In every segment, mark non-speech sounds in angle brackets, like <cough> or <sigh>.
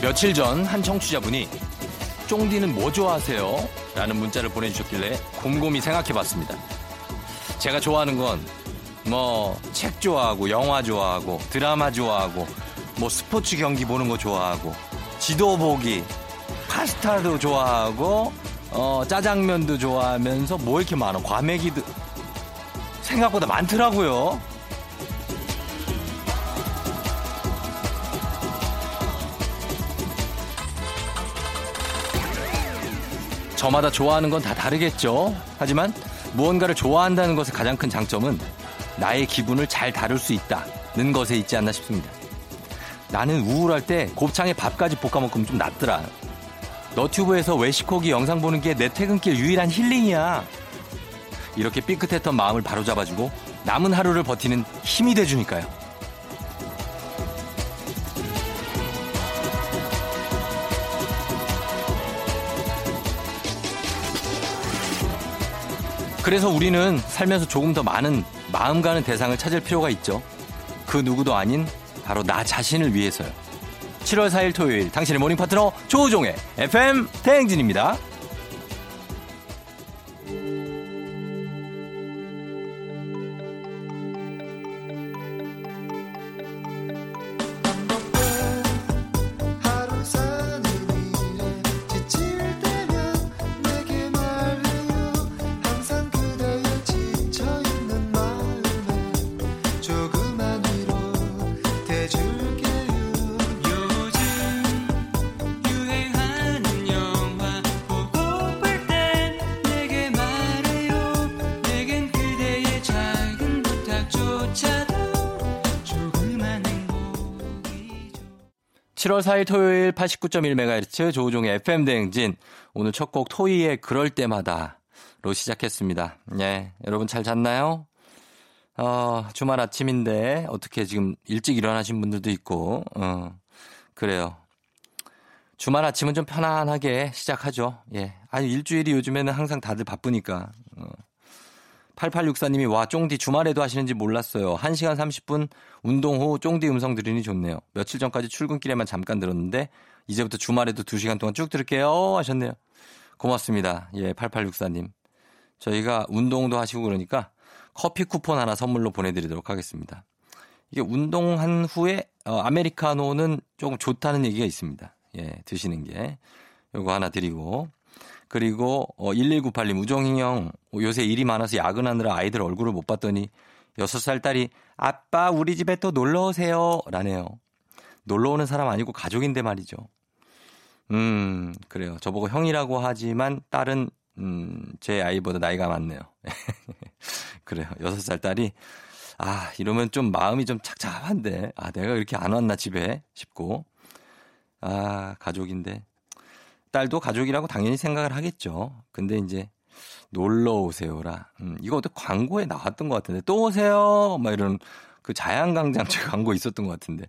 며칠 전 한 청취자분이 쫑디는 뭐 좋아하세요? 라는 문자를 보내주셨길래 곰곰이 생각해 봤습니다. 제가 좋아하는 건 뭐 책 좋아하고 영화 좋아하고 드라마 좋아하고 뭐 스포츠 경기 보는 거 좋아하고 지도 보기 파스타도 좋아하고 어 짜장면도 좋아하면서 뭐 이렇게 많아 과메기도 생각보다 많더라고요. 저마다 좋아하는 건 다 다르겠죠. 하지만 무언가를 좋아한다는 것의 가장 큰 장점은 나의 기분을 잘 다룰 수 있다는 것에 있지 않나 싶습니다. 나는 우울할 때 곱창에 밥까지 볶아 먹으면 좀 낫더라. 너튜브에서 외식호기 영상 보는 게 내 퇴근길 유일한 힐링이야. 이렇게 삐끗했던 마음을 바로잡아주고 남은 하루를 버티는 힘이 돼주니까요. 그래서 우리는 살면서 조금 더 많은 마음 가는 대상을 찾을 필요가 있죠. 그 누구도 아닌 바로 나 자신을 위해서요. 7월 4일 토요일 당신의 모닝 파트너 조우종의 FM 대행진입니다. 7월 4일 토요일 89.1MHz 조우종의 FM대행진. 오늘 첫 곡 토이의 그럴 때마다로 시작했습니다. 예. 여러분 잘 잤나요? 어, 주말 아침인데 어떻게 지금 일찍 일어나신 분들도 있고, 어, 그래요. 주말 아침은 좀 편안하게 시작하죠. 예. 아니, 일주일이 요즘에는 항상 다들 바쁘니까. 어. 8864님이 와 쫑디 주말에도 하시는지 몰랐어요. 1시간 30분 운동 후 쫑디 음성 들으니 좋네요. 며칠 전까지 출근길에만 잠깐 들었는데 이제부터 주말에도 2시간 동안 쭉 들을게요 하셨네요. 고맙습니다. 예, 8864님. 저희가 운동도 하시고 그러니까 커피 쿠폰 하나 선물로 보내드리도록 하겠습니다. 이게 운동한 후에 어, 아메리카노는 조금 좋다는 얘기가 있습니다. 예, 드시는 게. 요거 하나 드리고 그리고 어 1198님 우정희 형 요새 일이 많아서 야근하느라 아이들 얼굴을 못 봤더니 6살 딸이 아빠 우리 집에 또 놀러 오세요 라네요. 놀러 오는 사람 아니고 가족인데 말이죠. 음, 그래요. 저보고 형이라고 하지만 딸은 음, 제 아이보다 나이가 많네요. <laughs> 그래요. 6살 딸이 아, 이러면 좀 마음이 좀 착잡한데. 아, 내가 이렇게 안 왔나 집에 싶고. 아, 가족인데. 딸도 가족이라고 당연히 생각을 하겠죠. 근데 이제 놀러 오세요라. 음, 이거 어떤 광고에 나왔던 것 같은데 또 오세요. 막 이런 그 자양강장제 <laughs> 광고 있었던 것 같은데.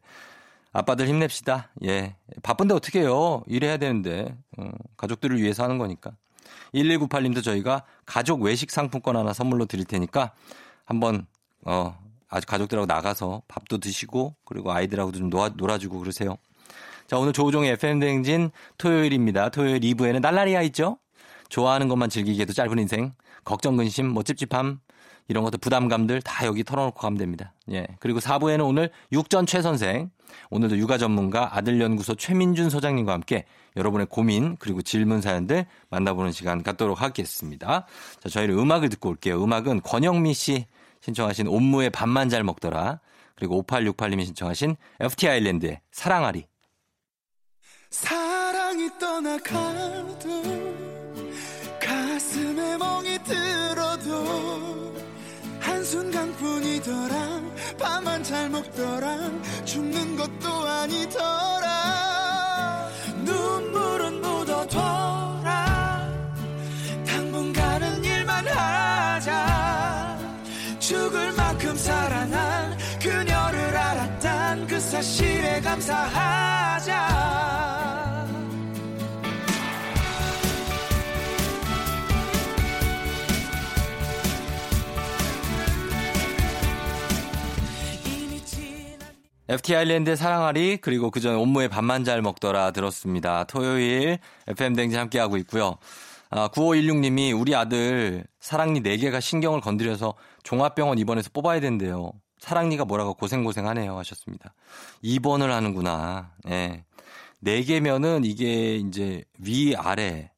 아빠들 힘냅시다. 예. 바쁜데 어떻게 해요? 일해야 되는데. 어, 가족들을 위해서 하는 거니까. 1198님도 저희가 가족 외식 상품권 하나 선물로 드릴 테니까 한번 어 아주 가족들하고 나가서 밥도 드시고 그리고 아이들하고도 좀 놀아, 놀아주고 그러세요. 자, 오늘 조우종의 FM대행진 토요일입니다. 토요일 2부에는 날라리아 있죠? 좋아하는 것만 즐기기에도 짧은 인생, 걱정, 근심, 뭐 찝찝함, 이런 것들 부담감들 다 여기 털어놓고 가면 됩니다. 예. 그리고 4부에는 오늘 육전 최 선생, 오늘도 육아 전문가 아들연구소 최민준 소장님과 함께 여러분의 고민 그리고 질문 사연들 만나보는 시간 갖도록 하겠습니다. 자, 저희는 음악을 듣고 올게요. 음악은 권영미 씨 신청하신 옴무의 밥만 잘 먹더라. 그리고 5868님이 신청하신 FT 아일랜드의 사랑아리. 사랑이 떠나가도 가슴에 멍이 들어도 한순간뿐이더라 밥만 잘 먹더라 죽는 것도 아니더라. 눈물은 묻어둬라. 당분간은 일만 하자. 죽을 만큼 살아난 그녀를 알았단 그 사실에 감사하자. FT 아일랜드의 사랑아리 그리고 그전 온무의 밥만 잘 먹더라 들었습니다. 토요일 FM 댕지 함께하고 있고요. 아, 9516님이 우리 아들 사랑니 4개가 신경을 건드려서 종합병원 입원해서 뽑아야 된대요. 사랑니가 뭐라고 고생고생하네요 하셨습니다. 입원을 하는구나. 예. 네. 4개면은 이게 이제 위 아래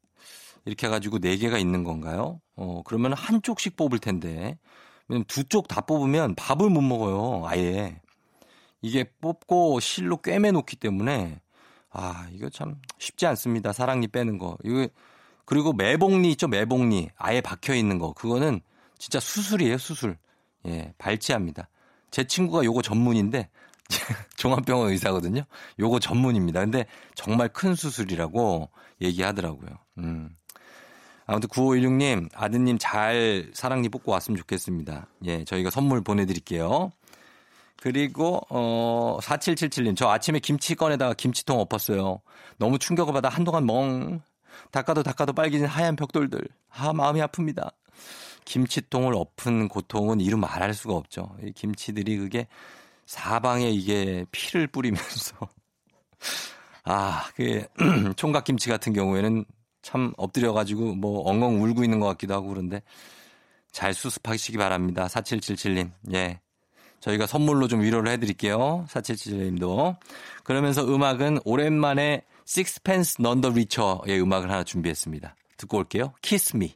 이렇게 해가지고 4개가 있는 건가요? 어, 그러면 한쪽씩 뽑을 텐데. 두 쪽 다 뽑으면 밥을 못 먹어요. 아예. 이게 뽑고 실로 꿰매 놓기 때문에 아, 이거 참 쉽지 않습니다. 사랑니 빼는 거. 이거 그리고 매복니 있죠? 매복니. 아예 박혀 있는 거. 그거는 진짜 수술이에요, 수술. 예, 발치합니다. 제 친구가 요거 전문인데 <laughs> 종합병원 의사거든요. 요거 전문입니다. 근데 정말 큰 수술이라고 얘기하더라고요. 음. 아무튼 9516님, 아드님 잘 사랑니 뽑고 왔으면 좋겠습니다. 예, 저희가 선물 보내드릴게요. 그리고 어 4777님 저 아침에 김치 꺼내다가 김치통 엎었어요. 너무 충격을 받아 한동안 멍 닦아도 닦아도 빨개진 하얀 벽돌들. 아 마음이 아픕니다. 김치통을 엎은 고통은 이루 말할 수가 없죠. 이 김치들이 그게 사방에 이게 피를 뿌리면서 <laughs> 아, 그 <clears throat> 총각 김치 같은 경우에는 참 엎드려 가지고 뭐 엉엉 울고 있는 것 같기도 하고 그런데 잘 수습하시기 바랍니다. 4777님. 예. 저희가 선물로 좀 위로를 해드릴게요. 4777님도. 그러면서 음악은 오랜만에 식스펜스 넌더 리처의 음악을 하나 준비했습니다. 듣고 올게요. 키스 미.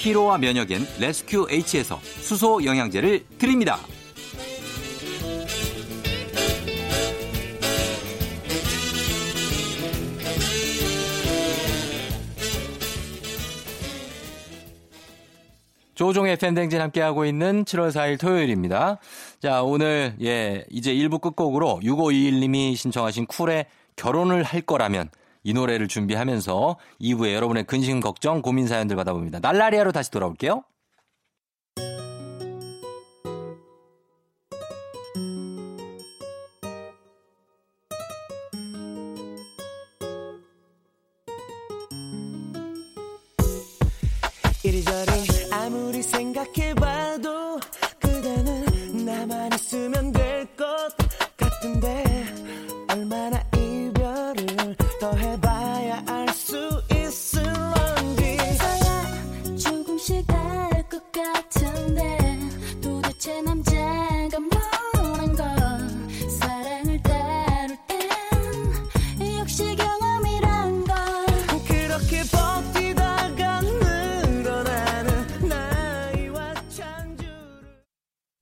피로와 면역엔 레스큐 H에서 수소 영양제를 드립니다. 조종의 팬댕진 함께하고 있는 7월 4일 토요일입니다. 자, 오늘, 예, 이제 1부 끝곡으로 6521님이 신청하신 쿨의 결혼을 할 거라면 이 노래를 준비하면서 2부에 여러분의 근심, 걱정, 고민 사연들 받아봅니다. 날라리아로 다시 돌아올게요.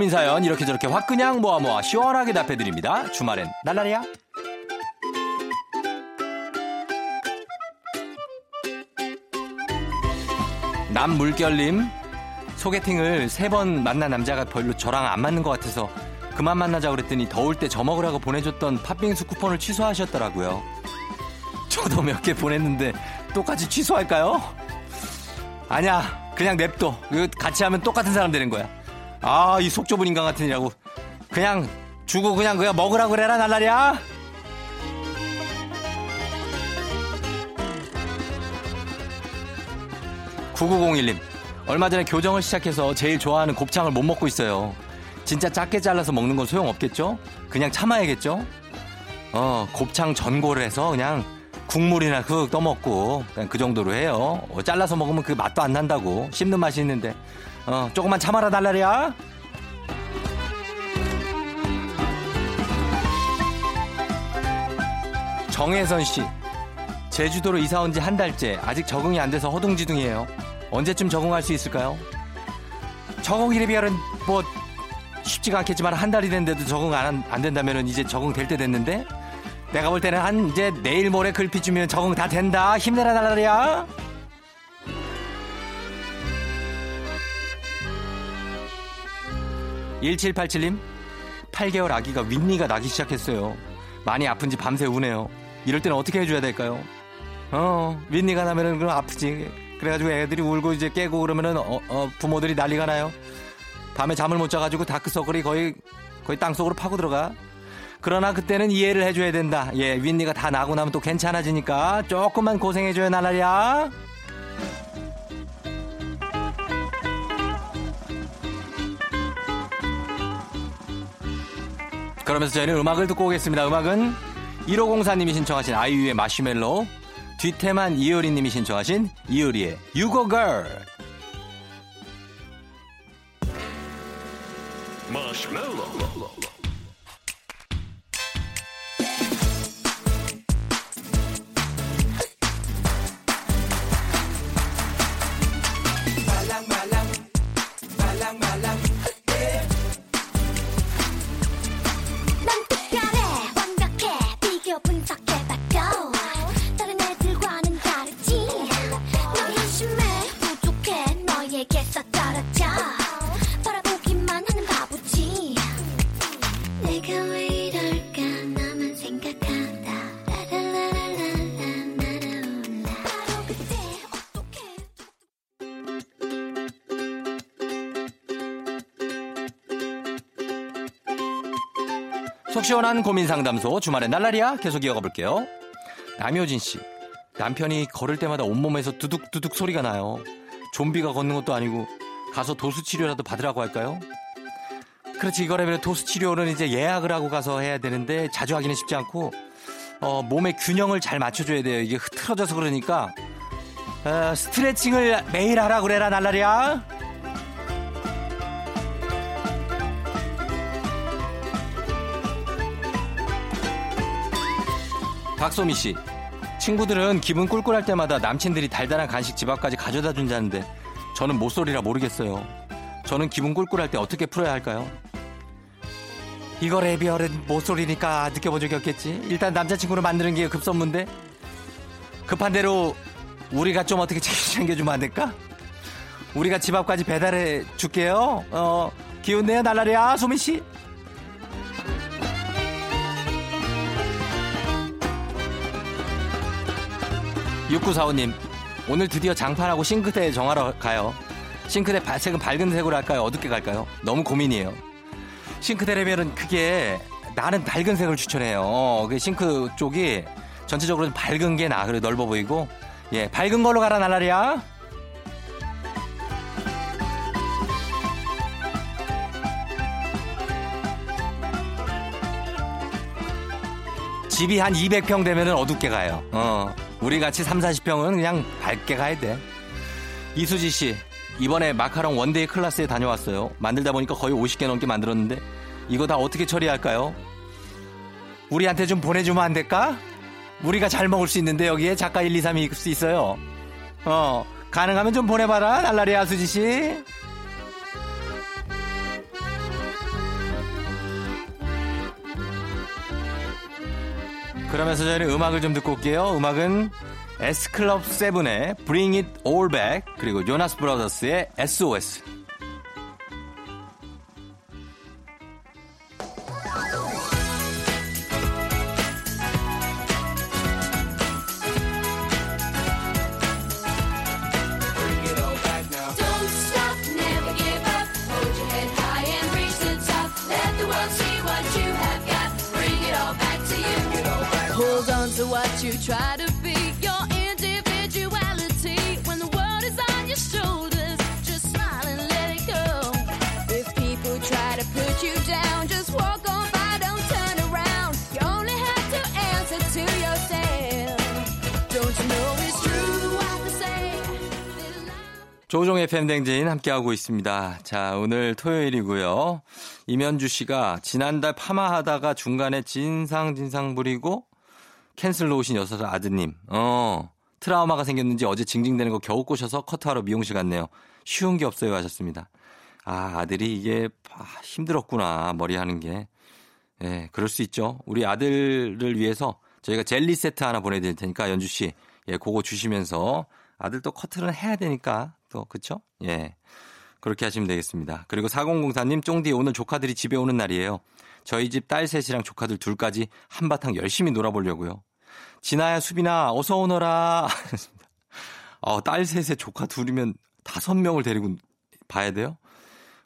고민 사연 이렇게 저렇게 확 그냥 모아 모아 시원하게 답해드립니다. 주말엔 날라리야. 남물결님 소개팅을 세 번 만난 남자가 별로 저랑 안 맞는 것 같아서 그만 만나자 그랬더니 더울 때 저 먹으라고 보내줬던 팥빙수 쿠폰을 취소하셨더라고요. 저도 몇 개 보냈는데 똑같이 취소할까요? 아니야 그냥 냅둬 같이 하면 똑같은 사람 되는 거야 아 이 속 좁은 인간 이라고. 그냥 주고 그냥 그냥 먹으라 그래라 날라리야. (9901님) 얼마 전에 교정을 시작해서 제일 좋아하는 곱창을 못 먹고 있어요. 진짜 작게 잘라서 먹는 건 소용없겠죠? 그냥 참아야겠죠? 어 곱창 전골을 해서 그냥 국물이나 그 떠먹고 그냥 그 정도로 해요. 어, 잘라서 먹으면 그 맛도 안 난다고. 씹는 맛이 있는데 어 조금만 참아라 달라리야. 정혜선 씨 제주도로 이사 온 지 한 달째 아직 적응이 안 돼서 허둥지둥이에요. 언제쯤 적응할 수 있을까요? 적응 기비하는 뭐 쉽지가 않겠지만 한 달이 됐는데도 적응 안, 안 된다면 이제 적응될 때 됐는데 내가 볼 때는 한 이제 내일 모레 글피 주면 적응 다 된다. 힘내라 달라리야. (1787님) 8개월 아기가 윗니가 나기 시작했어요. 많이 아픈지 밤새 우네요. 이럴 때는 어떻게 해줘야 될까요? 어 윗니가 나면은 그럼 아프지. 그래가지고 애들이 울고 이제 깨고 그러면은 어, 어, 부모들이 난리가 나요? 밤에 잠을 못 자가지고 다크서클이 거의 거의 땅속으로 파고 들어가. 그러나 그때는 이해를 해줘야 된다. 예, 윈니가 다 나고 나면 또 괜찮아지니까 조금만 고생해줘야 나날이야. 그러면서 저희는 음악을 듣고 오겠습니다. 음악은 1504님이 신청하신 아이유의 마시멜로, 뒤태만 이효리님이 신청하신 이효리의 유고걸. 마시멜로 시원한 고민 상담소 주말에 날라리야 계속 이어가 볼게요. 남효진 씨 남편이 걸을 때마다 온몸에서 두둑두둑 소리가 나요. 좀비가 걷는 것도 아니고 가서 도수 치료라도 받으라고 할까요? 그렇지 이거라면 도수 치료는 이제 예약을 하고 가서 해야 되는데 자주 하기는 쉽지 않고 어, 몸의 균형을 잘 맞춰줘야 돼요. 이게 흐트러져서 그러니까 어, 스트레칭을 매일 하라 그래라 날라리야. 박소미 씨. 친구들은 기분 꿀꿀할 때마다 남친들이 달달한 간식 집 앞까지 가져다 준다는데 저는 모쏠이라 모르겠어요. 저는 기분 꿀꿀할 때 어떻게 풀어야 할까요? 이거 레비얼은 모쏠이니까 느껴본 적이 없겠지. 일단 남자친구를 만드는 게 급선무인데 급한 대로 우리가 좀 어떻게 <laughs> 챙겨주면 안 될까? 우리가 집 앞까지 배달해 줄게요. 어, 기운 내요, 날라리야, 소민 씨. 6945님, 오늘 드디어 장판하고 싱크대 정하러 가요. 싱크대 색은 밝은 색으로 할까요? 어둡게 갈까요? 너무 고민이에요. 싱크대 레벨은 그게 나는 밝은 색을 추천해요. 어, 그 싱크 쪽이 전체적으로 좀 밝은 게 나. 그래 넓어 보이고. 예, 밝은 걸로 가라, 날라리야. 집이 한 200평 되면은 어둡게 가요. 어. 우리 같이 3, 40평은 그냥 밝게 가야 돼. 이수지 씨, 이번에 마카롱 one day class에 다녀왔어요. 만들다 보니까 거의 50개 넘게 만들었는데 이거 다 어떻게 처리할까요? 우리한테 좀 보내주면 안 될까? 우리가 잘 먹을 수 있는데 여기에 작가 1, 2, 3이 있을 수 있어요. 어, 가능하면 좀 보내봐라, 날라리아 수지 씨. 그러면서 저희는 음악을 좀 듣고 올게요. 음악은 S클럽 세븐의 Bring It All Back 그리고 요나스 브라더스의 SOS. You try to be, your individuality. When the world is on your shoulders, just smile and let it go. If people try to put you down, just walk on by, don't turn around. You only have to answer to yourself. Don't you know it's true what they say? 조종의 팬댕진 함께하고 있습니다. 자, 오늘 토요일이고요. 이면주 씨가 지난달 파마하다가 중간에 진상 진상 부리고 캔슬로 오신 여섯 아드님. 어, 트라우마가 생겼는지 어제 징징대는 거 겨우 꼬셔서 커트하러 미용실 갔네요. 쉬운 게 없어요 하셨습니다. 아, 아들이 이게 아, 힘들었구나. 머리 하는 게. 예, 그럴 수 있죠. 우리 아들을 위해서 저희가 젤리 세트 하나 보내드릴 테니까 연주 씨, 예, 그거 주시면서 아들 또 커트는 해야 되니까 또 그쵸? 예, 그렇게 하시면 되겠습니다. 그리고 4004님 쫑디 오늘 조카들이 집에 오는 날이에요. 저희 집 딸 셋이랑 조카들 둘까지 한바탕 열심히 놀아보려고요. 진아야 수빈아 어서 오너라. 어, 딸 셋에 조카 둘이면 다섯 명을 데리고 봐야 돼요?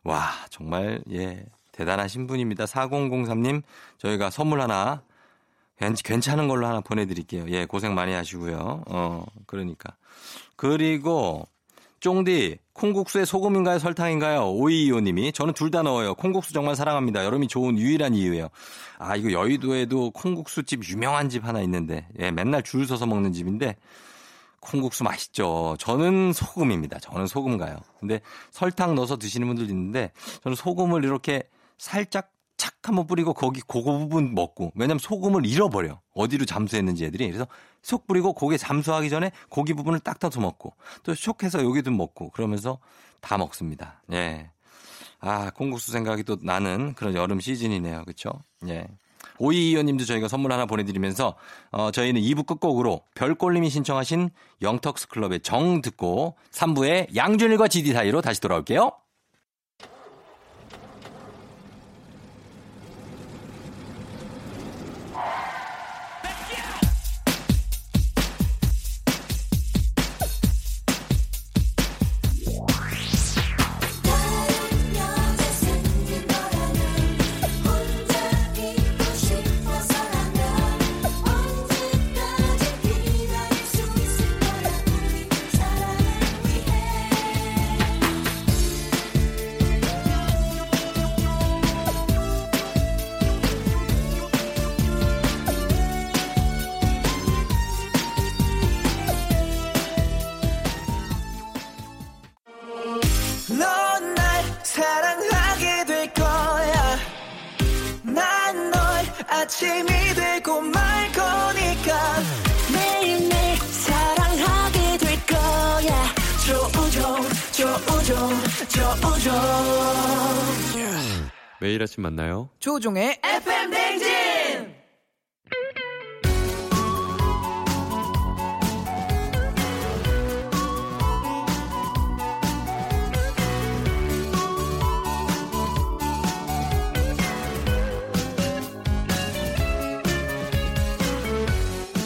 와, 정말, 예, 대단하신 분입니다. 4003님, 저희가 선물 하나, 괜- 괜찮은 걸로 하나 보내드릴게요. 예, 고생 많이 하시고요. 어, 그러니까. 그리고, 쫑디, 콩국수에 소금인가요? 설탕인가요? 오이이오님이, 저는 둘 다 넣어요. 콩국수 정말 사랑합니다. 여름이 좋은 유일한 이유예요. 아, 이거 여의도에도 콩국수집 유명한 집 하나 있는데, 예, 맨날 줄 서서 먹는 집인데, 콩국수 맛있죠. 저는 소금입니다. 저는 소금 가요. 근데 설탕 넣어서 드시는 분들 있는데 저는 소금을 이렇게 살짝 착 한번 뿌리고 거기 그거 부분 먹고 왜냐면 소금을 잃어버려. 어디로 잠수했는지 애들이. 그래서 속 뿌리고 고기 잠수하기 전에 고기 부분을 딱 떠서 먹고 또 쇽해서 여기도 먹고 그러면서 다 먹습니다. 예. 아, 콩국수 생각이 또 나는 그런 여름 시즌이네요. 그렇죠? 예. 오이이원님도 저희가 선물 하나 보내드리면서 어, 저희는 2부 끝곡으로 별꼴님이 신청하신 영턱스 클럽의 정 듣고 3부에 양준일과 지디 사이로 다시 돌아올게요. 들어보죠. 매일 아침 만나요. 조종의 FM 댕진.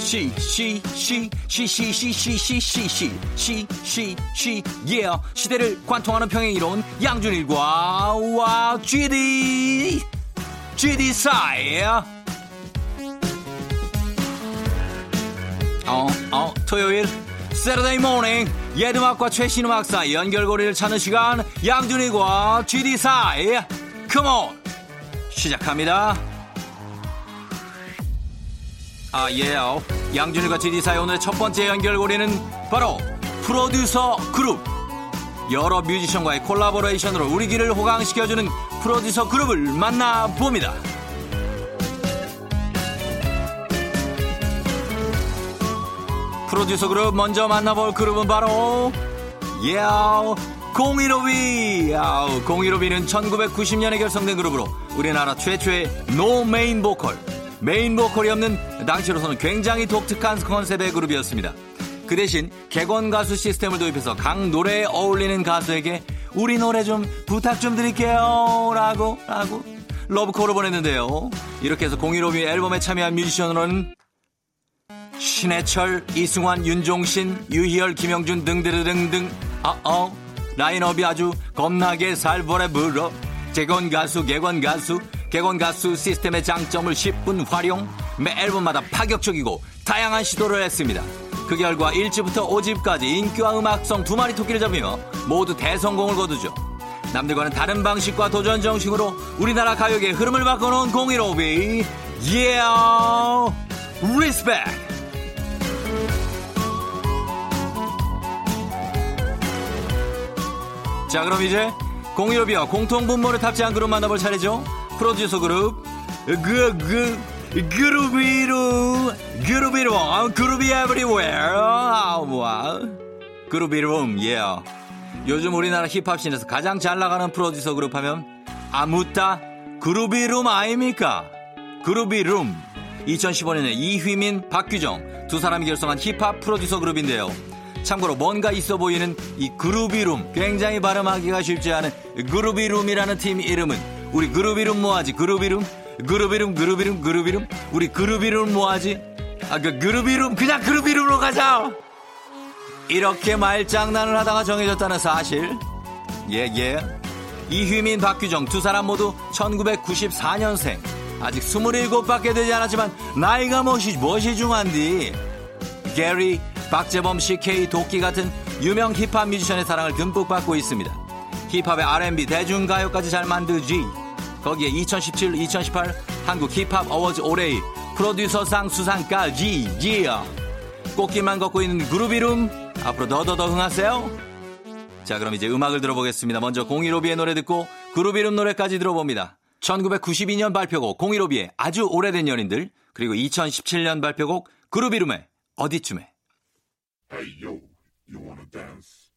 시, 시, 시, 시, 시, 시, 시, 시, 시, 시, 시, 시, 시, 예. 시대를 관통하는 평행 이론 양준일과 와 GD GD 사이. 어, 어, 토요일 Saturday morning 옛 음악과 최신 음악 사이 연결고리를 찾는 시간 양준일과 GD 사이. come on 시작합니다. 아, 예요. 양준일과 GD 사이 오늘 첫 번째 연결고리는 바로 프로듀서 그룹. 여러 뮤지션과의 콜라보레이션으로 우리 귀를 호강시켜주는 프로듀서 그룹을 만나봅니다. 프로듀서 그룹 먼저 만나볼 그룹은 바로 예요. 015B. 아우, 015B는 1990년에 결성된 그룹으로 우리나라 최초의 no main 보컬, 메인 보컬이 없는 당시로서는 굉장히 독특한 컨셉의 그룹이었습니다. 그 대신 객원 가수 시스템을 도입해서 각 노래에 어울리는 가수에게 우리 노래 좀 부탁 좀 드릴게요. 라고, 라고 러브콜을 보냈는데요. 이렇게 해서 015B 앨범에 참여한 뮤지션으로는 신해철, 이승환, 윤종신, 유희열, 김영준 등등등등 아어 라인업이 아주 겁나게 살벌해 불어 객원 가수, 객원 가수, 객원 가수 시스템의 장점을 10분 활용 매 앨범마다 파격적이고 다양한 시도를 했습니다. 그 결과 1집부터 5집까지 인기와 음악성 두 마리 토끼를 잡으며 모두 대성공을 거두죠. 남들과는 다른 방식과 도전 정식으로 우리나라 가요계의 흐름을 바꿔놓은 015B Yeah! Respect! 자 그럼 이제 015B와 공통분모를 탑재한 그룹 만나볼 차례죠. 프로듀서 그룹 그, 그, 그루비룸 그루비룸 groovy everywhere 와. 그루비룸 예 요즘 우리나라 힙합 scene에서 가장 잘 나가는 프로듀서 그룹 하면 아묻따 그루비룸 아닙니까? 그루비룸 2015년에 이휘민 박규정 두 사람이 결성한 힙합 프로듀서 그룹인데요 참고로 뭔가 있어 보이는 이 그룹이룸 굉장히 발음하기가 쉽지 않은 그룹이룸이라는 팀 이름은 우리 그룹이룸 뭐하지? 그룹이룸? 그룹이룸 그룹이룸 그룹이룸? 우리 그룹이룸 뭐하지? 아그 그룹이룸 그냥 그룹이룸으로 가자 이렇게 말장난을 하다가 정해졌다는 사실. 예예. 이휘민 박규정 두 사람 모두 1994년생. 아직 27밖에 되지 않았지만 나이가 무엇이 무엇이 중한디. 게리 박재범 CK 도끼 같은 유명 힙합 뮤지션의 사랑을 듬뿍 받고 있습니다. 힙합의 R&B 대중가요까지 잘 만들지. 거기에 2017, 2018 한국 힙합 어워즈 올해의 프로듀서상 수상까지. Yeah. 꽃길만 걷고 있는 그룹 이름 앞으로 더더더 흥하세요. 자 그럼 이제 음악을 들어보겠습니다. 먼저 015B의 노래 듣고 그룹 이름 노래까지 들어봅니다. 1992년 발표곡 015B의 아주 오래된 연인들 그리고 2017년 발표곡 그룹 이름의 어디쯤에 Hey yo, you wanna dance?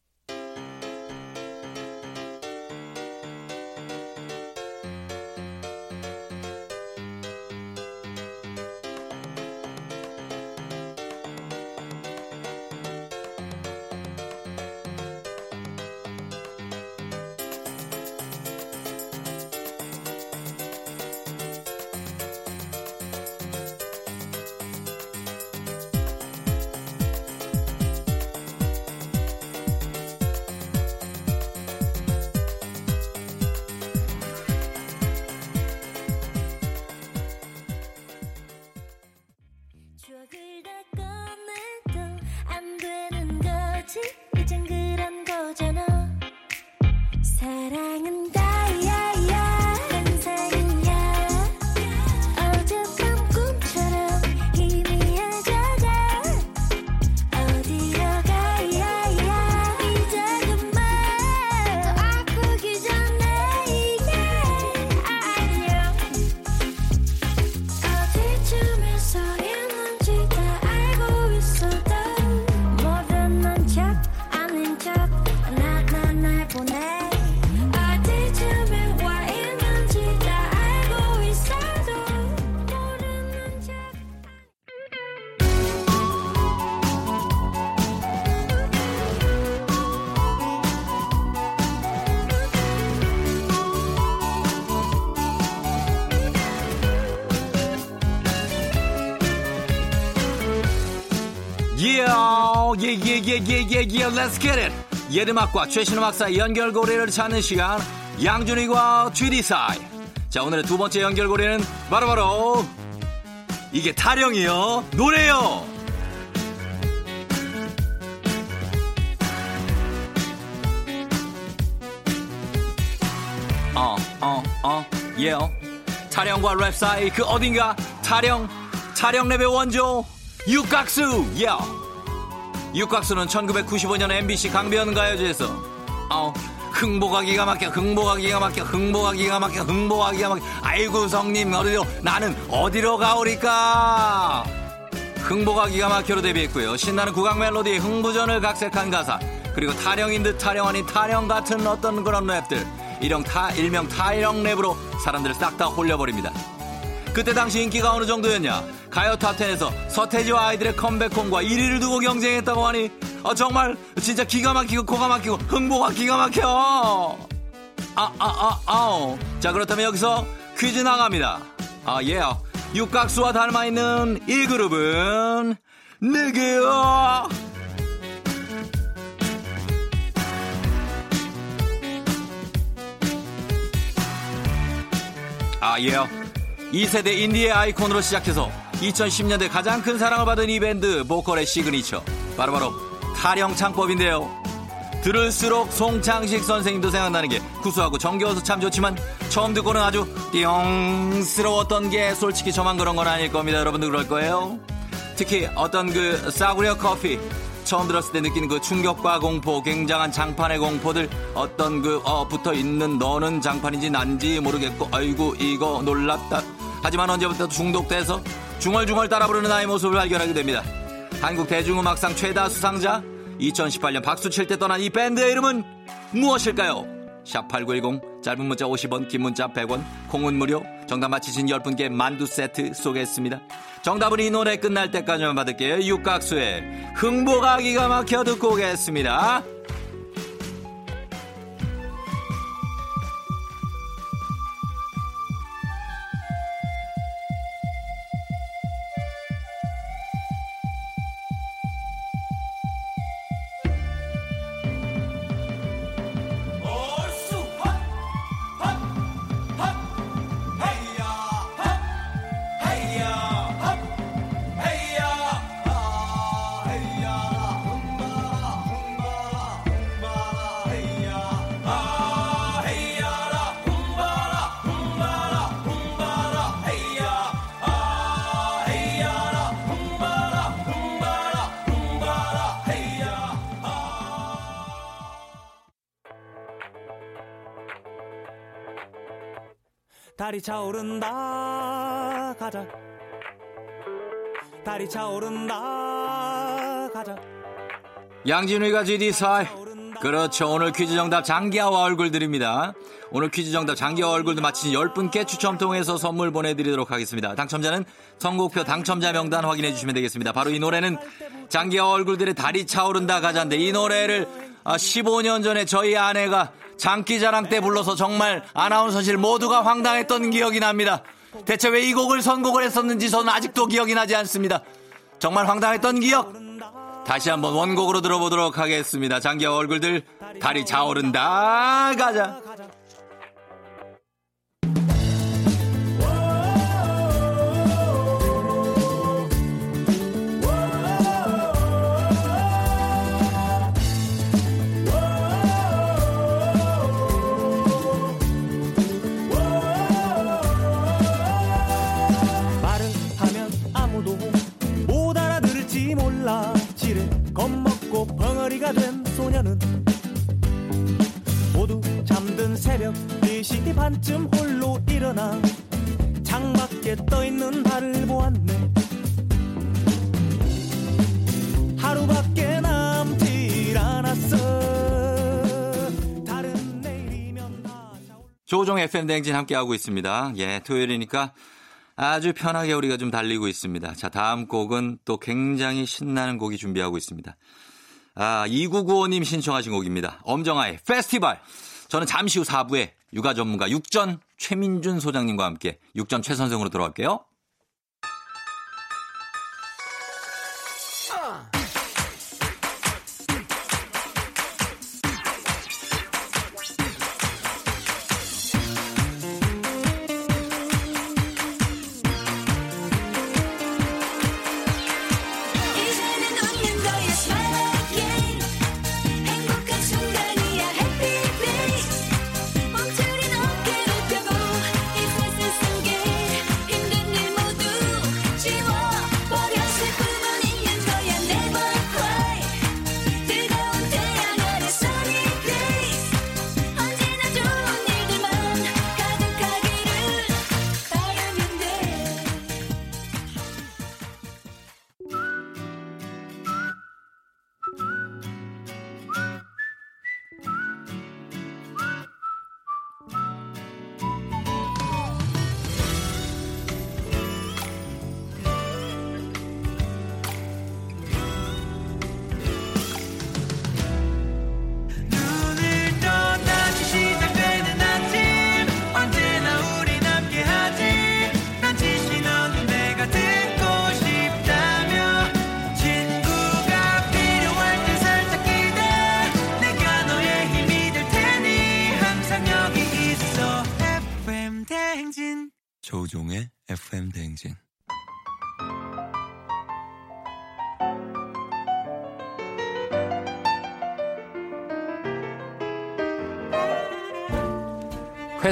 예예예예 Let's get it 옛음악과 최신 음악 사이 연결고리를 찾는 시간 양준이과 GD사이 자 오늘의 두 번째 연결고리는 바로 바로 이게 타령이요 노래요 어, 어, 어, 예요. 타령과 랩 사이 그 어딘가 타령, 타령 랩의 원조 육각수, 예. 육각수는 1995년 MBC 강변 가요제에서 어, 흥보가 기가 막혀, 흥보가 기가 막혀, 흥보가 기가 막혀, 흥보가 기가 막혀. 아이고 성님 어디로 나는 어디로 가오리까? 흥보가 기가 막혀로 데뷔했고요. 신나는 국악 멜로디에 흥부전을 각색한 가사 그리고 타령인 듯 타령 아닌 타령 같은 어떤 그런 랩들 일명 타 일명 타령 랩으로 사람들을 싹 다 홀려버립니다. 그때 당시 인기가 어느 정도였냐? 가요 탑10에서 서태지와 아이들의 컴백홈과 1위를 두고 경쟁했다고 하니 어, 정말 진짜 기가 막히고 코가 막히고 흥보가 기가 막혀. 아, 아, 아, 아오. 자, 그렇다면 여기서 퀴즈 나갑니다. 아, 예. 육각수와 닮아 있는 이 그룹은 누구요? 아, 예요. 2세대 인디의 아이콘으로 시작해서 2010년대 가장 큰 사랑을 받은 이 밴드 보컬의 시그니처. 바로바로 타령 창법인데요. 들을수록 송창식 선생님도 생각나는 게 구수하고 정겨워서 참 좋지만 처음 듣고는 아주 띠용스러웠던 게 솔직히 저만 그런 건 아닐 겁니다. 여러분도 그럴 거예요. 특히 어떤 그 싸구려 커피 처음 들었을 때 느끼는 그 충격과 공포 굉장한 장판의 공포들 어떤 그 어, 붙어 있는 너는 장판인지 난지 모르겠고 아이고 이거 놀랍다 하지만 언제부터 중독돼서 중얼중얼 따라 부르는 나의 모습을 발견하게 됩니다. 한국 대중음악상 최다 수상자 2018년 박수 칠 때 떠난 이 밴드의 이름은 무엇일까요? 샵8910 짧은 문자 50원 긴 문자 100원 콩은 무료 정답 맞히신 10분께 만두 세트 쏘겠습니다. 정답은 이 노래 끝날 때까지만 받을게요. 육각수의 흥보가 기가 막혀 듣고 오겠습니다 달이 차오른다. 가자. 달이 차오른다. 가자. 양진우가 GD4 그렇죠. 오늘 퀴즈 정답 장기하와 얼굴 드립니다. 오늘 퀴즈 정답 장기하와 얼굴도 마친 10분께 추첨 통해서 선물 보내드리도록 하겠습니다. 당첨자는 선곡표 당첨자 명단 확인해 주시면 되겠습니다. 바로 이 노래는 장기하와 얼굴들의 달이 차오른다 가자인데 이 노래를 아, 15년 전에 저희 아내가 장기자랑 때 불러서 정말 아나운서실 모두가 황당했던 기억이 납니다 대체 왜 이 곡을 선곡을 했었는지 저는 아직도 기억이 나지 않습니다 정말 황당했던 기억 다시 한번 원곡으로 들어보도록 하겠습니다. 장기하 얼굴들 달이 차오른다 가자. 겁먹고 벙어리가 된 소녀는 모두 잠든 새벽 4시 반쯤 홀로 일어나 창밖에 떠있는 달을 보았네 하루밖에 남질 않았어 다른 내일이면 올- 조종 FM 대행진 함께하고 있습니다. 예, 토요일이니까 아주 편하게 우리가 좀 달리고 있습니다. 자, 다음 곡은 또 굉장히 신나는 곡이 준비하고 있습니다. 아, 2995님 신청하신 곡입니다. 엄정아의 페스티벌. 저는 잠시 후 4부에 육아 전문가 육전 최민준 소장님과 함께 육전 최 선생으로 돌아올게요.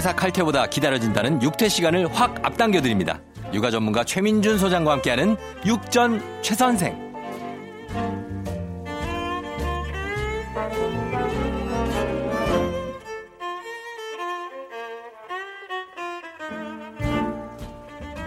회사 칼퇴보다 기다려진다는 육퇴 시간을 확 앞당겨 드립니다. 육아 전문가 최민준 소장과 함께하는 육전 최선생.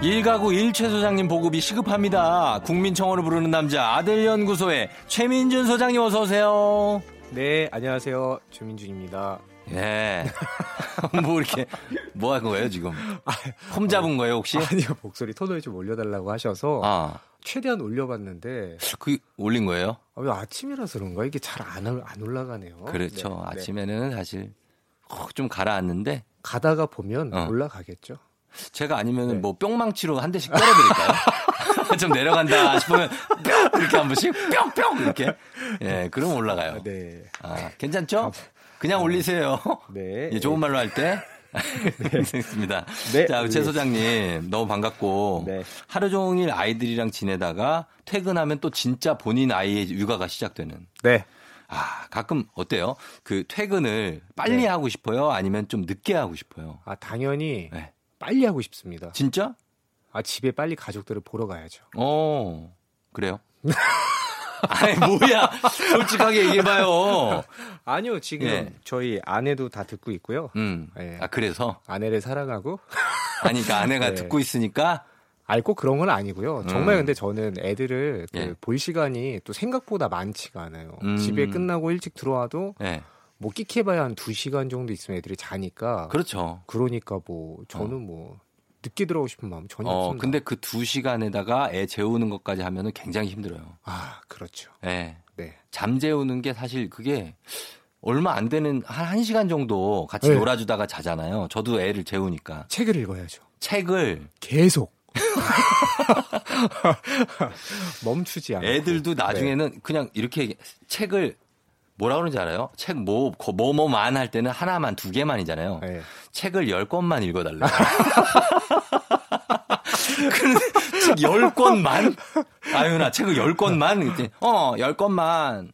일가구 일최 소장님 보급이 시급합니다. 국민청원을 부르는 남자 아들연구소의 최민준 소장님 어서 오세요. 네, 안녕하세요. 조민준입니다. 예. <laughs> 뭐 이렇게 뭐 한 거예요 지금? 폼 잡은 거예요 혹시? 아니요, 목소리 톤을 좀 올려달라고 하셔서 아, 최대한 올려봤는데 그 올린 거예요? 아, 왜 아침이라서 그런가 이게 잘안 안 올라가네요. 그렇죠. 네, 네. 아침에는 사실 훅좀 가라앉는데 가다가 보면 어. 올라가겠죠. 제가 아니면 네. 은뭐 뿅망치로 한 대씩 때려드릴까요? <laughs> <laughs> 좀 내려간다 싶으면 뿅 이렇게 한 번씩 뿅뿅 이렇게 예 그럼 올라가요. 아, 네, 아 괜찮죠? 그냥 올리세요. 네. <laughs> 예, 좋은 말로 할 때. <laughs> 알겠습니다. 네, 자, 최 네. 소장님, 너무 반갑고, 네. 하루 종일 아이들이랑 지내다가 퇴근하면 또 진짜 본인 아이의 육아가 시작되는. 네. 아, 가끔 어때요? 그 퇴근을 빨리 네. 하고 싶어요? 아니면 좀 늦게 하고 싶어요? 아 당연히 네. 빨리 하고 싶습니다. 진짜? 아 집에 빨리 가족들을 보러 가야죠. 어, 그래요? <laughs> 아니, 뭐야. 솔직하게 얘기해봐요. 아니요, 지금 예. 저희 아내도 다 듣고 있고요. 음. 네. 아, 그래서? 아내를 사랑하고 아니, 그러니까 아내가 <laughs> 네. 듣고 있으니까 알고 그런 건 아니고요. 정말 음. 근데 저는 애들을 그 예. 볼 시간이 또 생각보다 많지가 않아요. 음. 집에 끝나고 일찍 들어와도 예. 뭐 끼케봐야 한 2시간 정도 있으면 애들이 자니까 그렇죠. 그러니까 뭐 저는 뭐 늦게 들어오고 싶은 마음 전혀 어, 없습니다. 근데 그 두 시간에다가 애 재우는 것까지 하면은 굉장히 힘들어요. 아, 그렇죠. 예. 네. 잠 재우는 게 사실 그게 얼마 안 되는 한, 한 시간 정도 같이 네. 놀아주다가 자잖아요. 저도 애를 재우니까. 책을 읽어야죠. 책을 계속. <laughs> 멈추지 않고. 애들도 나중에는 그냥 이렇게 책을 뭐라 그러는지 알아요? 책 뭐, 뭐, 뭐만 할 때는 하나만, 두 개만이잖아요. 네. 책을 열 권만 읽어달래요. <laughs> 그런데 책 열 권만? 아유 나, 책을 열 권만? 그랬더니, 어, 열 권만.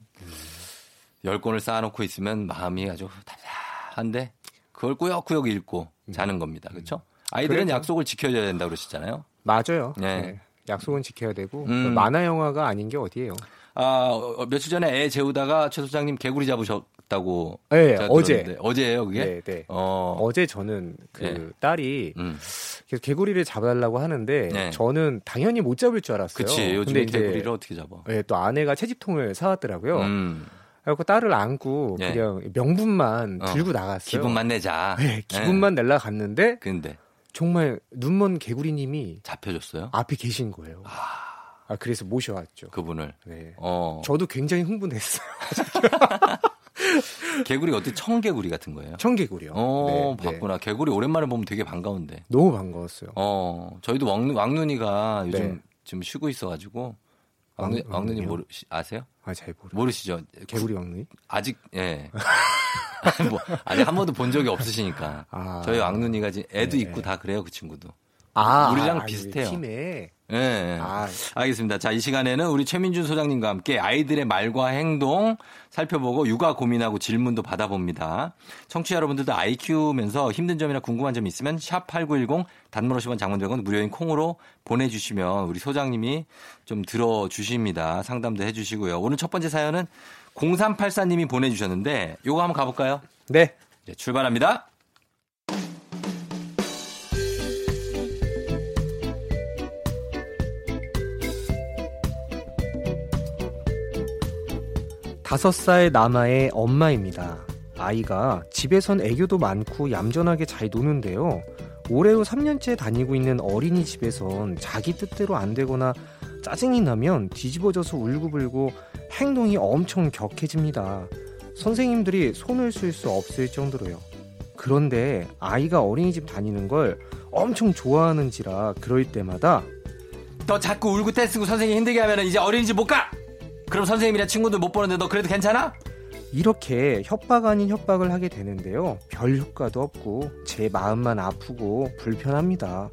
열 권을 쌓아놓고 있으면 마음이 아주 답답한데, 그걸 꾸역꾸역 읽고 자는 겁니다. 그렇죠? 아이들은 그래도- 약속을 지켜줘야 된다 고 그러시잖아요. 맞아요. 네. 네. 약속은 지켜야 되고 음. 만화 영화가 아닌 게 어디예요? 아, 어, 며칠 전에 애 재우다가 최 소장님 개구리 잡으셨다고. 네, 어제. 어제예요, 그게? 네, 네. 어. 어제 저는 그 네. 딸이 음. 계속 개구리를 잡아달라고 하는데 네. 저는 당연히 못 잡을 줄 알았어요. 그치. 요즘에 근데 이제 개구리를 어떻게 잡아? 네, 또 아내가 채집통을 사왔더라고요. 음. 그래서 딸을 안고 네. 그냥 명분만 어. 들고 나갔어요. 기분만 내자. 네, 기분만 내려 갔는데 근데 정말 눈먼 개구리님이 잡혀줬어요? 앞에 계신 거예요. 아, 그래서 모셔왔죠. 그분을. 네. 어. 저도 굉장히 흥분했어요. <laughs> 개구리가 어떻게 청개구리 같은 거예요? 청개구리요. 어, 네, 네. 봤구나. 개구리 오랜만에 보면 되게 반가운데. 너무 반가웠어요. 어, 저희도 왕, 왕눈이가 요즘 네. 좀 쉬고 있어가지고. 왕눈, 왕- 왕눈이? 모르, 아세요? 아, 잘 모르. 모르시죠? 개구리 왕눈이? 아직, 예. <laughs> 뭐, 아직 한 번도 본 적이 없으시니까. 아. 저희 왕눈이가 지금 애도 네. 있고 다 그래요, 그 친구도. 아, 우리랑 아, 비슷해요. 팀에. 예. 예. 아, 알겠습니다. 자, 이 시간에는 우리 최민준 소장님과 함께 아이들의 말과 행동 살펴보고 육아 고민하고 질문도 받아봅니다. 청취자 여러분들도 아이 키우면서 힘든 점이나 궁금한 점이 있으면 샵8910 단문 50원 장문 100원 무료인 콩으로 보내주시면 우리 소장님이 좀 들어주십니다. 상담도 해주시고요. 오늘 첫 번째 사연은 0384님이 보내주셨는데 요거 한번 가볼까요? 네. 이제 출발합니다. 다섯 살 남아의 엄마입니다. 아이가 집에선 애교도 많고 얌전하게 잘 노는데요. 올해로 3년째 다니고 있는 어린이집에선 자기 뜻대로 안 되거나 짜증이 나면 뒤집어져서 울고불고 행동이 엄청 격해집니다. 선생님들이 손을 쓸 수 없을 정도로요. 그런데 아이가 어린이집 다니는 걸 엄청 좋아하는지라 그럴 때마다 너 자꾸 울고 떼쓰고 선생님 힘들게 하면 이제 어린이집 못 가! 그럼 선생님이랑 친구들 못 보는데 너 그래도 괜찮아? 이렇게 협박 아닌 협박을 하게 되는데요. 별 효과도 없고 제 마음만 아프고 불편합니다.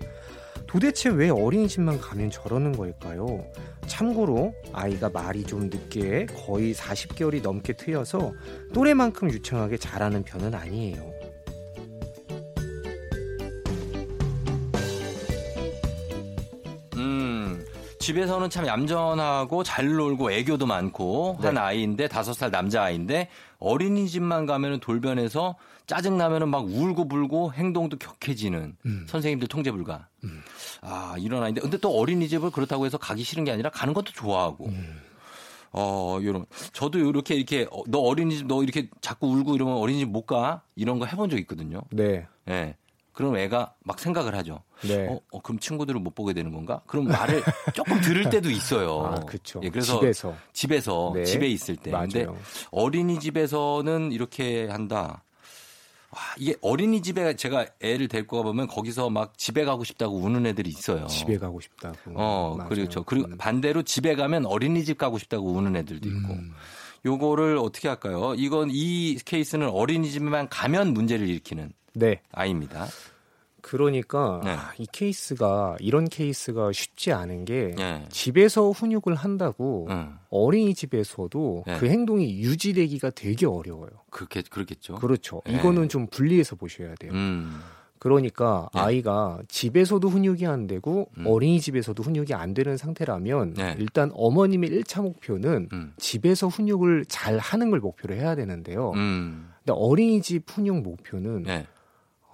도대체 왜 어린이집만 가면 저러는 걸까요? 참고로 아이가 말이 좀 늦게 거의 40개월이 넘게 트여서 또래만큼 유창하게 자라는 편은 아니에요. 집에서는 참 얌전하고 잘 놀고 애교도 많고 네. 한 아이인데 다섯 살 남자 아이인데 어린이집만 가면은 돌변해서 짜증 나면은 막 울고 불고 행동도 격해지는 음. 선생님들 통제 불가. 아 이런 아이인데 근데 또 어린이집을 그렇다고 해서 가기 싫은 게 아니라 가는 것도 좋아하고. 음. 어, 요런. 저도 이렇게, 이렇게, 어, 너 어린이집, 너 이렇게 자꾸 울고 이러면 어린이집 못 가? 이런 거 해본 적 있거든요. 네. 예. 그럼 애가 막 생각을 하죠. 네. 어, 어, 그럼 친구들을 못 보게 되는 건가? 그럼 말을 <laughs> 조금 들을 때도 있어요. 아, 그쵸. 예, 그래서 집에서. 집에서 네. 집에 있을 때. 근데 맞아요. 어린이집에서는 이렇게 한다. 와, 이게 어린이집에 제가 애를 데리고 가보면 거기서 막 집에 가고 싶다고 우는 애들이 있어요. 집에 가고 싶다고. 어, 맞아요. 그렇죠. 그리고 음. 반대로 집에 가면 어린이집 가고 싶다고 우는 애들도 있고. 음. 요거를 어떻게 할까요? 이건 이 케이스는 어린이집에만 가면 문제를 일으키는 네. 아이입니다. 그러니까 네. 아, 이 케이스가 이런 케이스가 쉽지 않은 게 예. 집에서 훈육을 한다고 응. 어린이집에서도 네. 그 행동이 유지되기가 되게 어려워요. 그렇게 그렇겠죠. 그렇죠. 네. 이거는 좀 분리해서 보셔야 돼요. 음. 그러니까 네. 아이가 집에서도 훈육이 안 되고 음. 어린이집에서도 훈육이 안 되는 상태라면 네. 일단 어머님의 1차 목표는 음. 집에서 훈육을 잘 하는 걸 목표로 해야 되는데요. 음. 근데 어린이집 훈육 목표는 네.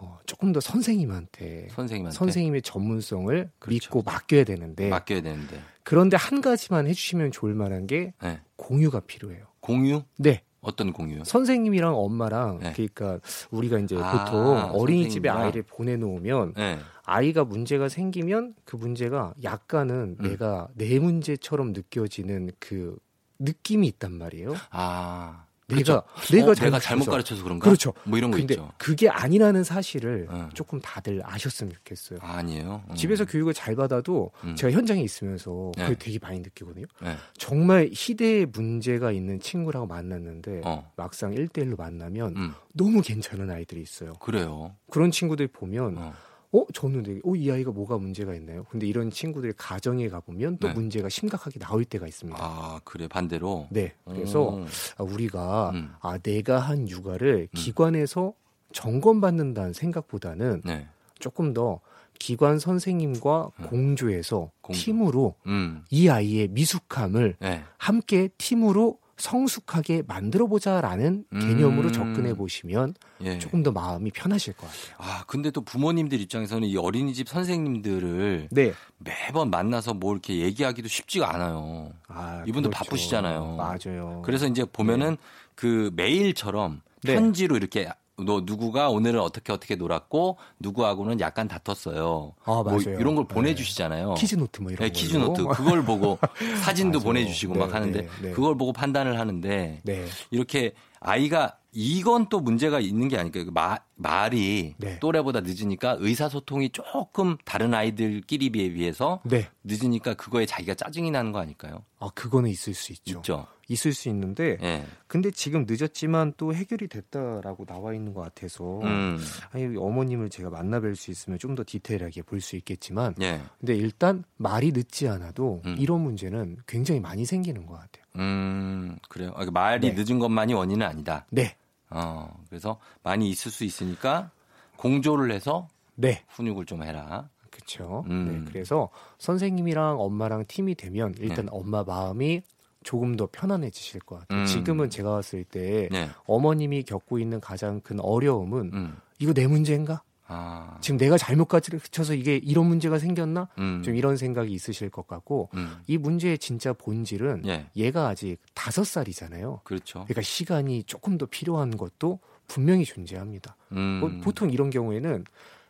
어, 조금 더 선생님한테 선생님한테 선생님의 전문성을 그렇죠. 믿고 맡겨야 되는데 맡겨야 되는데. 그런데 한 가지만 해주시면 좋을 만한 게 네. 공유가 필요해요. 공유? 네, 어떤 공유요? 선생님이랑 엄마랑 네. 그러니까 우리가 이제 아, 보통 어린이집에 선생님이랑. 아이를 보내놓으면 네. 아이가 문제가 생기면 그 문제가 약간은 음. 내가 내 문제처럼 느껴지는 그 느낌이 있단 말이에요. 아. 내가 그렇죠. 내가 어, 잘못 내가 잘못 가르쳐서. 그런가? 그렇죠. 뭐 이런 거 근데 있죠. 그게 아니라는 사실을 어. 조금 다들 아셨으면 좋겠어요. 아, 아니에요. 음. 집에서 교육을 잘 받아도 음. 제가 현장에 있으면서 네. 그걸 되게 많이 느끼거든요. 네. 정말 희대의 문제가 있는 친구라고 만났는데 어. 막상 1대1로 만나면 음. 너무 괜찮은 아이들이 있어요. 그래요. 그런 친구들 보면 어. 어 저는 되게 어이 아이가 뭐가 문제가 있나요? 근데 이런 친구들의 가정에 가보면 또 네. 문제가 심각하게 나올 때가 있습니다. 아, 그래. 반대로. 네, 그래서 음. 아, 우리가 음. 아 내가 한 육아를 기관에서 점검받는다는 생각보다는 네. 조금 더 기관 선생님과 공조해서 공조. 팀으로 음. 이 아이의 미숙함을 네. 함께 팀으로 성숙하게 만들어 보자라는 음. 개념으로 접근해 보시면 예. 조금 더 마음이 편하실 것 같아요. 아, 근데 또 부모님들 입장에서는 이 어린이집 선생님들을 네. 매번 만나서 뭐 이렇게 얘기하기도 쉽지가 않아요. 아, 이분들 그렇죠. 바쁘시잖아요. 맞아요. 그래서 이제 보면은 그 메일처럼 네. 편지로 이렇게 너 누구가 오늘은 어떻게 어떻게 놀았고 누구하고는 약간 다퉜어요. 아, 뭐. 이런 걸 네. 보내주시잖아요. 키즈 노트 뭐 이런 네, 거. 키즈 노트 그걸 보고 <laughs> 사진도 맞아요. 보내주시고 막 네, 하는데 네, 네. 그걸 보고 판단을 하는데 네. 이렇게 아이가 이건 또 문제가 있는 게 아닐까요? 마- 말이 네. 또래보다 늦으니까 의사소통이 조금 다른 아이들끼리 비해서 네. 늦으니까 그거에 자기가 짜증이 나는 거 아닐까요? 아, 그거는 있을 수 있죠. 있죠. 있을 수 있는데 예. 근데 지금 늦었지만 또 해결이 됐다라고 나와 있는 것 같아서 음. 아니 어머님을 제가 만나뵐 수 있으면 좀 더 디테일하게 볼 수 있겠지만 예. 근데 일단 말이 늦지 않아도 음. 이런 문제는 굉장히 많이 생기는 것 같아요. 음, 그래요. 아, 그 말이 네. 늦은 것만이 원인은 아니다. 네, 어, 그래서 많이 있을 수 있으니까 공조를 해서 네, 훈육을 좀 해라. 그렇죠. 음. 네, 그래서 선생님이랑 엄마랑 팀이 되면 일단 네. 엄마 마음이 조금 더 편안해지실 것 같아요. 음. 지금은 제가 봤을 때 네. 어머님이 겪고 있는 가장 큰 어려움은 음. 이거 내 문제인가? 아. 지금 내가 잘못 가르쳐서 이게 이런 문제가 생겼나? 음. 좀 이런 생각이 있으실 것 같고 음. 이 문제의 진짜 본질은 예. 얘가 아직 다섯 살이잖아요. 그렇죠. 그러니까 시간이 조금 더 필요한 것도 분명히 존재합니다. 음. 뭐 보통 이런 경우에는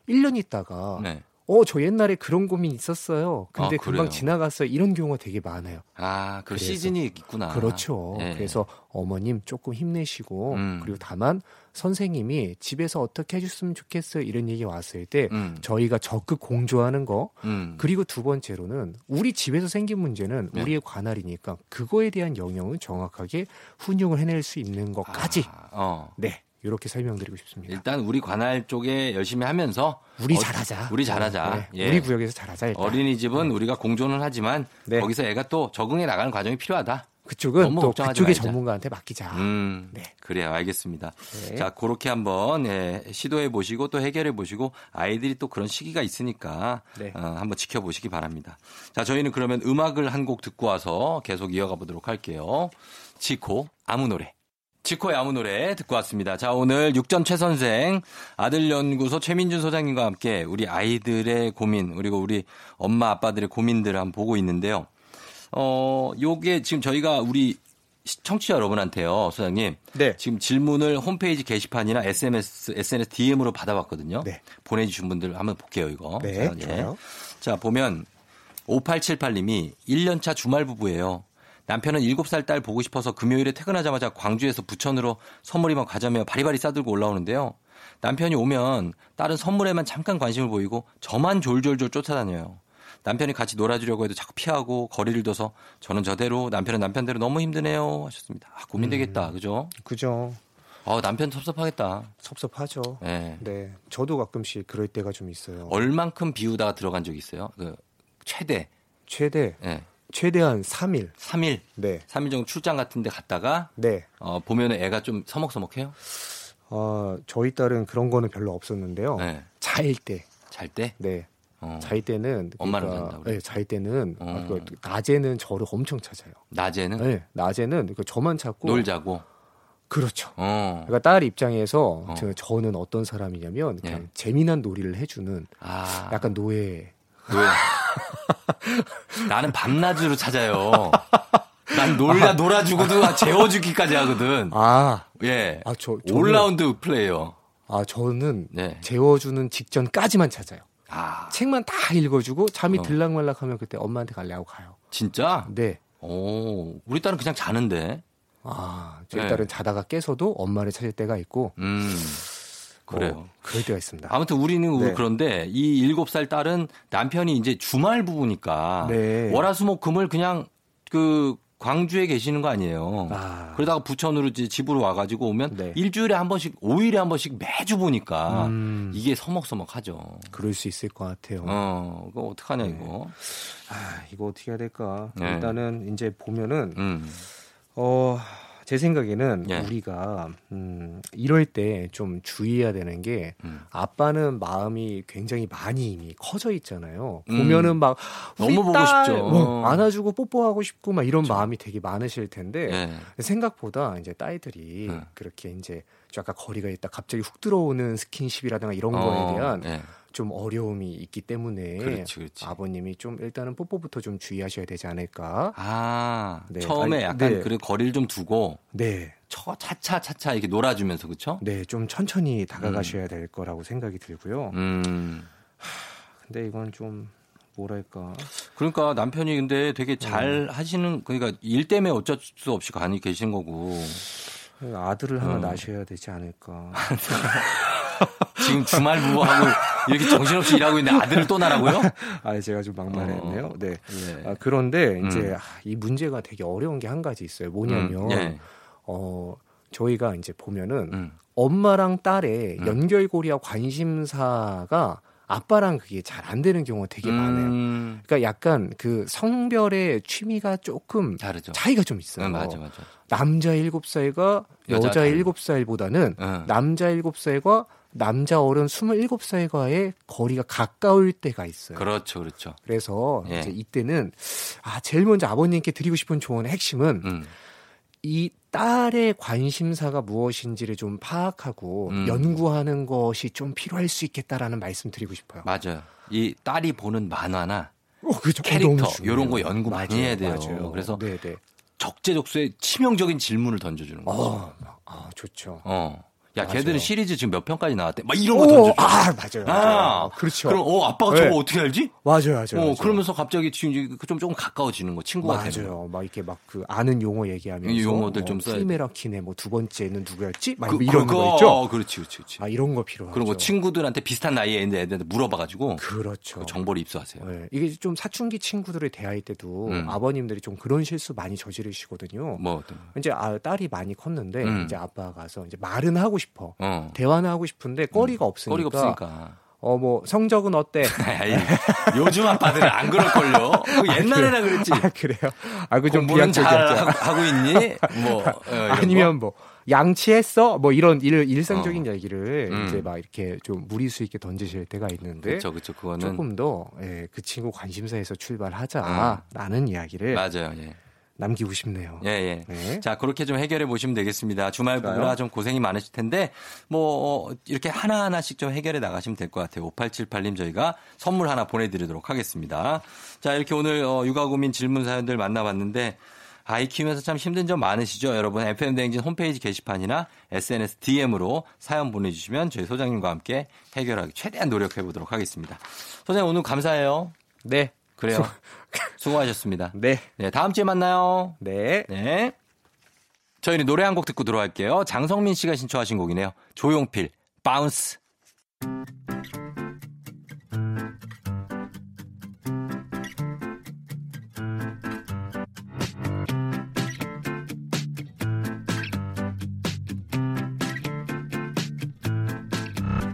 1년 있다가 네. 어, 저 옛날에 그런 고민 있었어요. 근데 아, 금방? 지나갔어요. 이런 경우가 되게 많아요. 아, 그. 시즌이 있구나. 그렇죠. 예. 그래서 어머님 조금 힘내시고 음. 그리고 다만 선생님이 집에서 어떻게 해줬으면 좋겠어요. 이런 얘기 왔을 때 음. 저희가 적극 공조하는 거 음. 그리고 두 번째로는 우리 집에서 생긴 문제는 네. 우리의 관할이니까 그거에 대한 영역은 정확하게 훈육을 해낼 수 있는 것까지 아, 어. 네 이렇게 설명드리고 싶습니다. 일단 우리 관할 쪽에 열심히 하면서 우리 어, 잘하자. 우리 잘하자. 네, 예. 우리 구역에서 잘하자. 일단. 어린이집은 우리가 공존을 하지만 네. 거기서 애가 또 적응해 나가는 과정이 필요하다. 그쪽은 또 그쪽의 말자. 전문가한테 맡기자. 음, 네. 그래요. 알겠습니다. 네. 자, 그렇게 한번 예, 시도해 보시고 또 해결해 보시고 아이들이 또 그런 시기가 있으니까 네. 어, 한번 지켜보시기 바랍니다. 자, 저희는 그러면 음악을 한 곡 듣고 와서 계속 이어가 보도록 할게요. 지코 아무 노래. 지코의 아무 노래 듣고 왔습니다. 자, 오늘 육전 최 선생 아들 연구소 최민준 소장님과 함께 우리 아이들의 고민 그리고 우리 엄마 아빠들의 고민들을 한번 보고 있는데요. 어, 요게 지금 저희가 우리 시- 청취자 여러분한테요, 소장님. 네. 지금 질문을 홈페이지 게시판이나 SMS, SNS DM으로 받아봤거든요. 네. 보내주신 분들 한번 볼게요, 이거. 네, 자, 예. 자, 보면 5878님이 1년차 주말 부부예요. 남편은 7살 딸 보고 싶어서 금요일에 퇴근하자마자 광주에서 부천으로 선물이만 과자며 바리바리 싸들고 올라오는데요. 남편이 오면 딸은 선물에만 잠깐 관심을 보이고 저만 졸졸졸 쫓아다녀요. 남편이 같이 놀아주려고 해도 자꾸 피하고 거리를 둬서 저는 저대로 남편은 남편대로 너무 힘드네요 하셨습니다. 아, 고민되겠다. 음. 그죠? 그죠. 어, 남편 섭섭하겠다. 섭섭하죠. 예. 네. 저도 가끔씩 그럴 때가 좀 있어요. 얼만큼 비우다가 들어간 적 있어요? 그 최대. 최대 예. 최대한 3일. 3일. 네. 3일 정도 출장 같은 데 갔다가 네. 어, 보면은 애가 좀 서먹서먹해요? 어, 저희 딸은 그런 거는 별로 없었는데요. 네. 자일 때. 잘 때? 네. 어. 자일 때는 엄마랑 그러니까, 잔다고 그래요? 네, 자일 때는 어. 아, 그 낮에는 저를 엄청 찾아요. 낮에는 네, 낮에는 그 저만 찾고 놀자고. 그렇죠. 어. 그러니까 딸 입장에서 어. 저- 저는 어떤 사람이냐면 그냥 예. 재미난 놀이를 해주는 아. 약간 노예. 왜? <laughs> <laughs> 나는 밤낮으로 찾아요. 난 놀라 놀아주고도 재워주기까지 하거든. 아, 예. 아, 저, 저는, 올라운드 플레이어. 아, 저는 네. 재워주는 직전까지만 찾아요. 아, 책만 다 읽어주고 잠이 어. 들락말락하면 그때 엄마한테 갈래 하고 가요. 진짜? 네. 오, 우리 딸은 그냥 자는데. 아, 저희 네. 딸은 자다가 깨서도 엄마를 찾을 때가 있고. 음. 뭐 그래요. 그럴 때가 있습니다. 아무튼 우리는 네. 그런데 이 일곱 살 딸은 남편이 이제 주말 부부니까 네. 월화수목금을 그냥 그 광주에 계시는 거 아니에요. 아. 그러다가 부천으로 집으로 와가지고 오면 네. 일주일에 한 번씩, 5일에 한 번씩 매주 보니까 음. 이게 서먹서먹하죠. 그럴 수 있을 것 같아요. 어, 이거 어떡하냐, 이거. 아, 이거 어떻게 해야 될까? 네. 일단은 이제 보면은 음. 어, 제 생각에는 예. 우리가 음, 이럴 때 좀 주의해야 되는 게 음. 아빠는 마음이 굉장히 많이 이미 커져 있잖아요. 음. 보면은 막 우리 너무 보고 딸 싶죠. 뭐 안아주고 뽀뽀하고 싶고 막 이런 마음이 되게 많으실 텐데 예. 생각보다 이제 딸들이 음. 그렇게 이제 좀 아까 거리가 있다 갑자기 훅 들어오는 스킨십이라든가 이런 어, 거에 대한 예. 좀 어려움이 있기 때문에 그렇지, 그렇지. 아버님이 좀 일단은 뽀뽀부터 좀 주의하셔야 되지 않을까. 아, 네. 처음에 아니, 약간 네. 그래 거리를 좀 두고 네. 차, 차차 차차 이렇게 놀아주면서 그쵸? 네, 좀 천천히 다가가셔야 될 거라고 생각이 들고요. 음. 근데 이건 좀 뭐랄까. 그러니까 남편이 근데 되게 잘 하시는 그러니까 일 때문에 어쩔 수 없이 가니 계신 거고 아들을 하나 어. 낳으셔야 되지 않을까. <laughs> 지금 주말 부부하고 이렇게 정신없이 일하고 있는데 아들을 또 낳라고요? 아, 제가 좀 막말했네요. 어. 네. 예. 아, 그런데 이제 음. 아, 이 문제가 되게 어려운 게 한 가지 있어요. 뭐냐면 음, 예. 어 저희가 이제 보면은 음. 엄마랑 딸의 음. 연결고리와 관심사가 아빠랑 그게 잘 안 되는 경우가 되게 많아요. 음, 그러니까 약간 그 성별의 취미가 조금 다르죠. 차이가 좀 있어요. 응, 맞아 맞아. 남자 일곱 살과 여자 여자 다르고. 일곱 살보다는 응. 남자 일곱 살과 남자 어른 스물일곱 살과의 거리가 가까울 때가 있어요. 그렇죠 그렇죠. 그래서 예. 이제 이때는 아 제일 먼저 아버님께 드리고 싶은 조언의 핵심은 음. 이 딸의 관심사가 무엇인지를 좀 파악하고 음. 연구하는 것이 좀 필요할 수 있겠다라는 말씀 드리고 싶어요. 맞아요. 이 딸이 보는 만화나 어, 그죠. 캐릭터. 요런 거 연구 많이 해야 돼요. 맞아요. 그래서 네네. 적재적소에 치명적인 질문을 던져주는 거. 어, 아 좋죠. 어. 야, 맞아요. 걔들은 시리즈 지금 몇 편까지 나왔대? 막 이런 거 오, 던져줘. 아 맞아요. 맞아요. 그렇죠. 그럼 어 아빠가 네. 저거 어떻게 알지? 맞아요, 맞아요. 어 맞아요. 그러면서 갑자기 지금 좀 조금 가까워지는 거 친구가 되는 거. 맞아요. 막 이렇게 막 그 아는 용어 얘기하면서 이 용어들 뭐좀 써야 돼. 프리메라킨의 뭐두 번째는 누구였지? 막 그, 이런 그거, 거 있죠. 어, 그렇지, 그렇지, 그렇지. 아 이런 거 필요하죠. 그런 거 친구들한테 비슷한 나이에 있는 애들한테 물어봐가지고 그렇죠. 그 정보를 입수하세요. 네, 이게 좀 사춘기 친구들을 대할 때도 음. 아버님들이 좀 그런 실수 많이 저지르시거든요. 뭐 어떤 거. 이제 아, 딸이 많이 컸는데 음. 이제 아빠가 가서 이제 말은 하고 싶어. 어. 대화는 하고 싶은데 꺼리가 없으니까. 음. 거리가 없으니까. 어 뭐 성적은 어때? <laughs> 요즘 아빠들은 안 그럴걸요. <laughs> 그거 옛날에나 그랬지. 아 그래요? 아 그좀 공부는 잘 비약적이었죠. 하고, 있니? 뭐 <laughs> 어. 아니면 뭐 양치했어? 뭐 이런 일, 일상적인 얘기를 음. 이제 막 이렇게 좀 무리수 있게 던지실 때가 있는데 그렇죠, 그렇죠. 그거는 조금 더그 친구 관심사에서 출발하자라는 이야기를 맞아요. 예. 남기고 싶네요. 예, 예. 네. 자, 그렇게 좀 해결해 보시면 되겠습니다. 주말. 부부라 좀 고생이 많으실 텐데, 뭐, 어, 이렇게 하나하나씩 좀 해결해 나가시면 될 것 같아요. 5878님 저희가 선물 하나 보내드리도록 하겠습니다. 자, 이렇게 오늘 어, 육아 고민 질문 사연들 만나봤는데, 아이 키우면서 참 힘든 점 많으시죠? 여러분, FM대행진 홈페이지 게시판이나 SNS DM으로 사연 보내주시면 저희 소장님과 함께 해결하기 최대한 노력해 보도록 하겠습니다. 소장님 오늘 감사해요. 네. 그래요. <laughs> 수고하셨습니다. 네. 네, 다음 주에 만나요. 네. 네. 저희는 노래 한 곡 듣고 들어갈게요. 장성민 씨가 신청하신 곡이네요. 조용필, Bounce.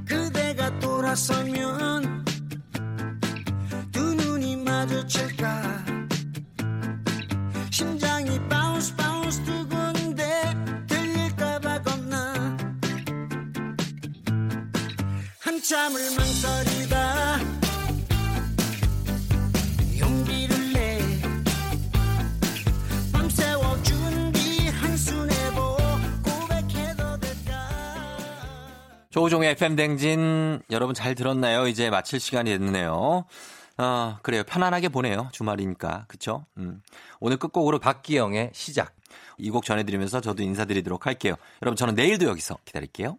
그대가 돌아서면 조우종의 FM댕진. 여러분 잘 들었나요? 이제 마칠 시간이 됐네요. 아, 그래요. 편안하게 보내요. 주말이니까. 그쵸? 음. 오늘 끝곡으로 박기영의 시작. 이 곡 전해드리면서 저도 인사드리도록 할게요. 여러분 저는 내일도 여기서 기다릴게요.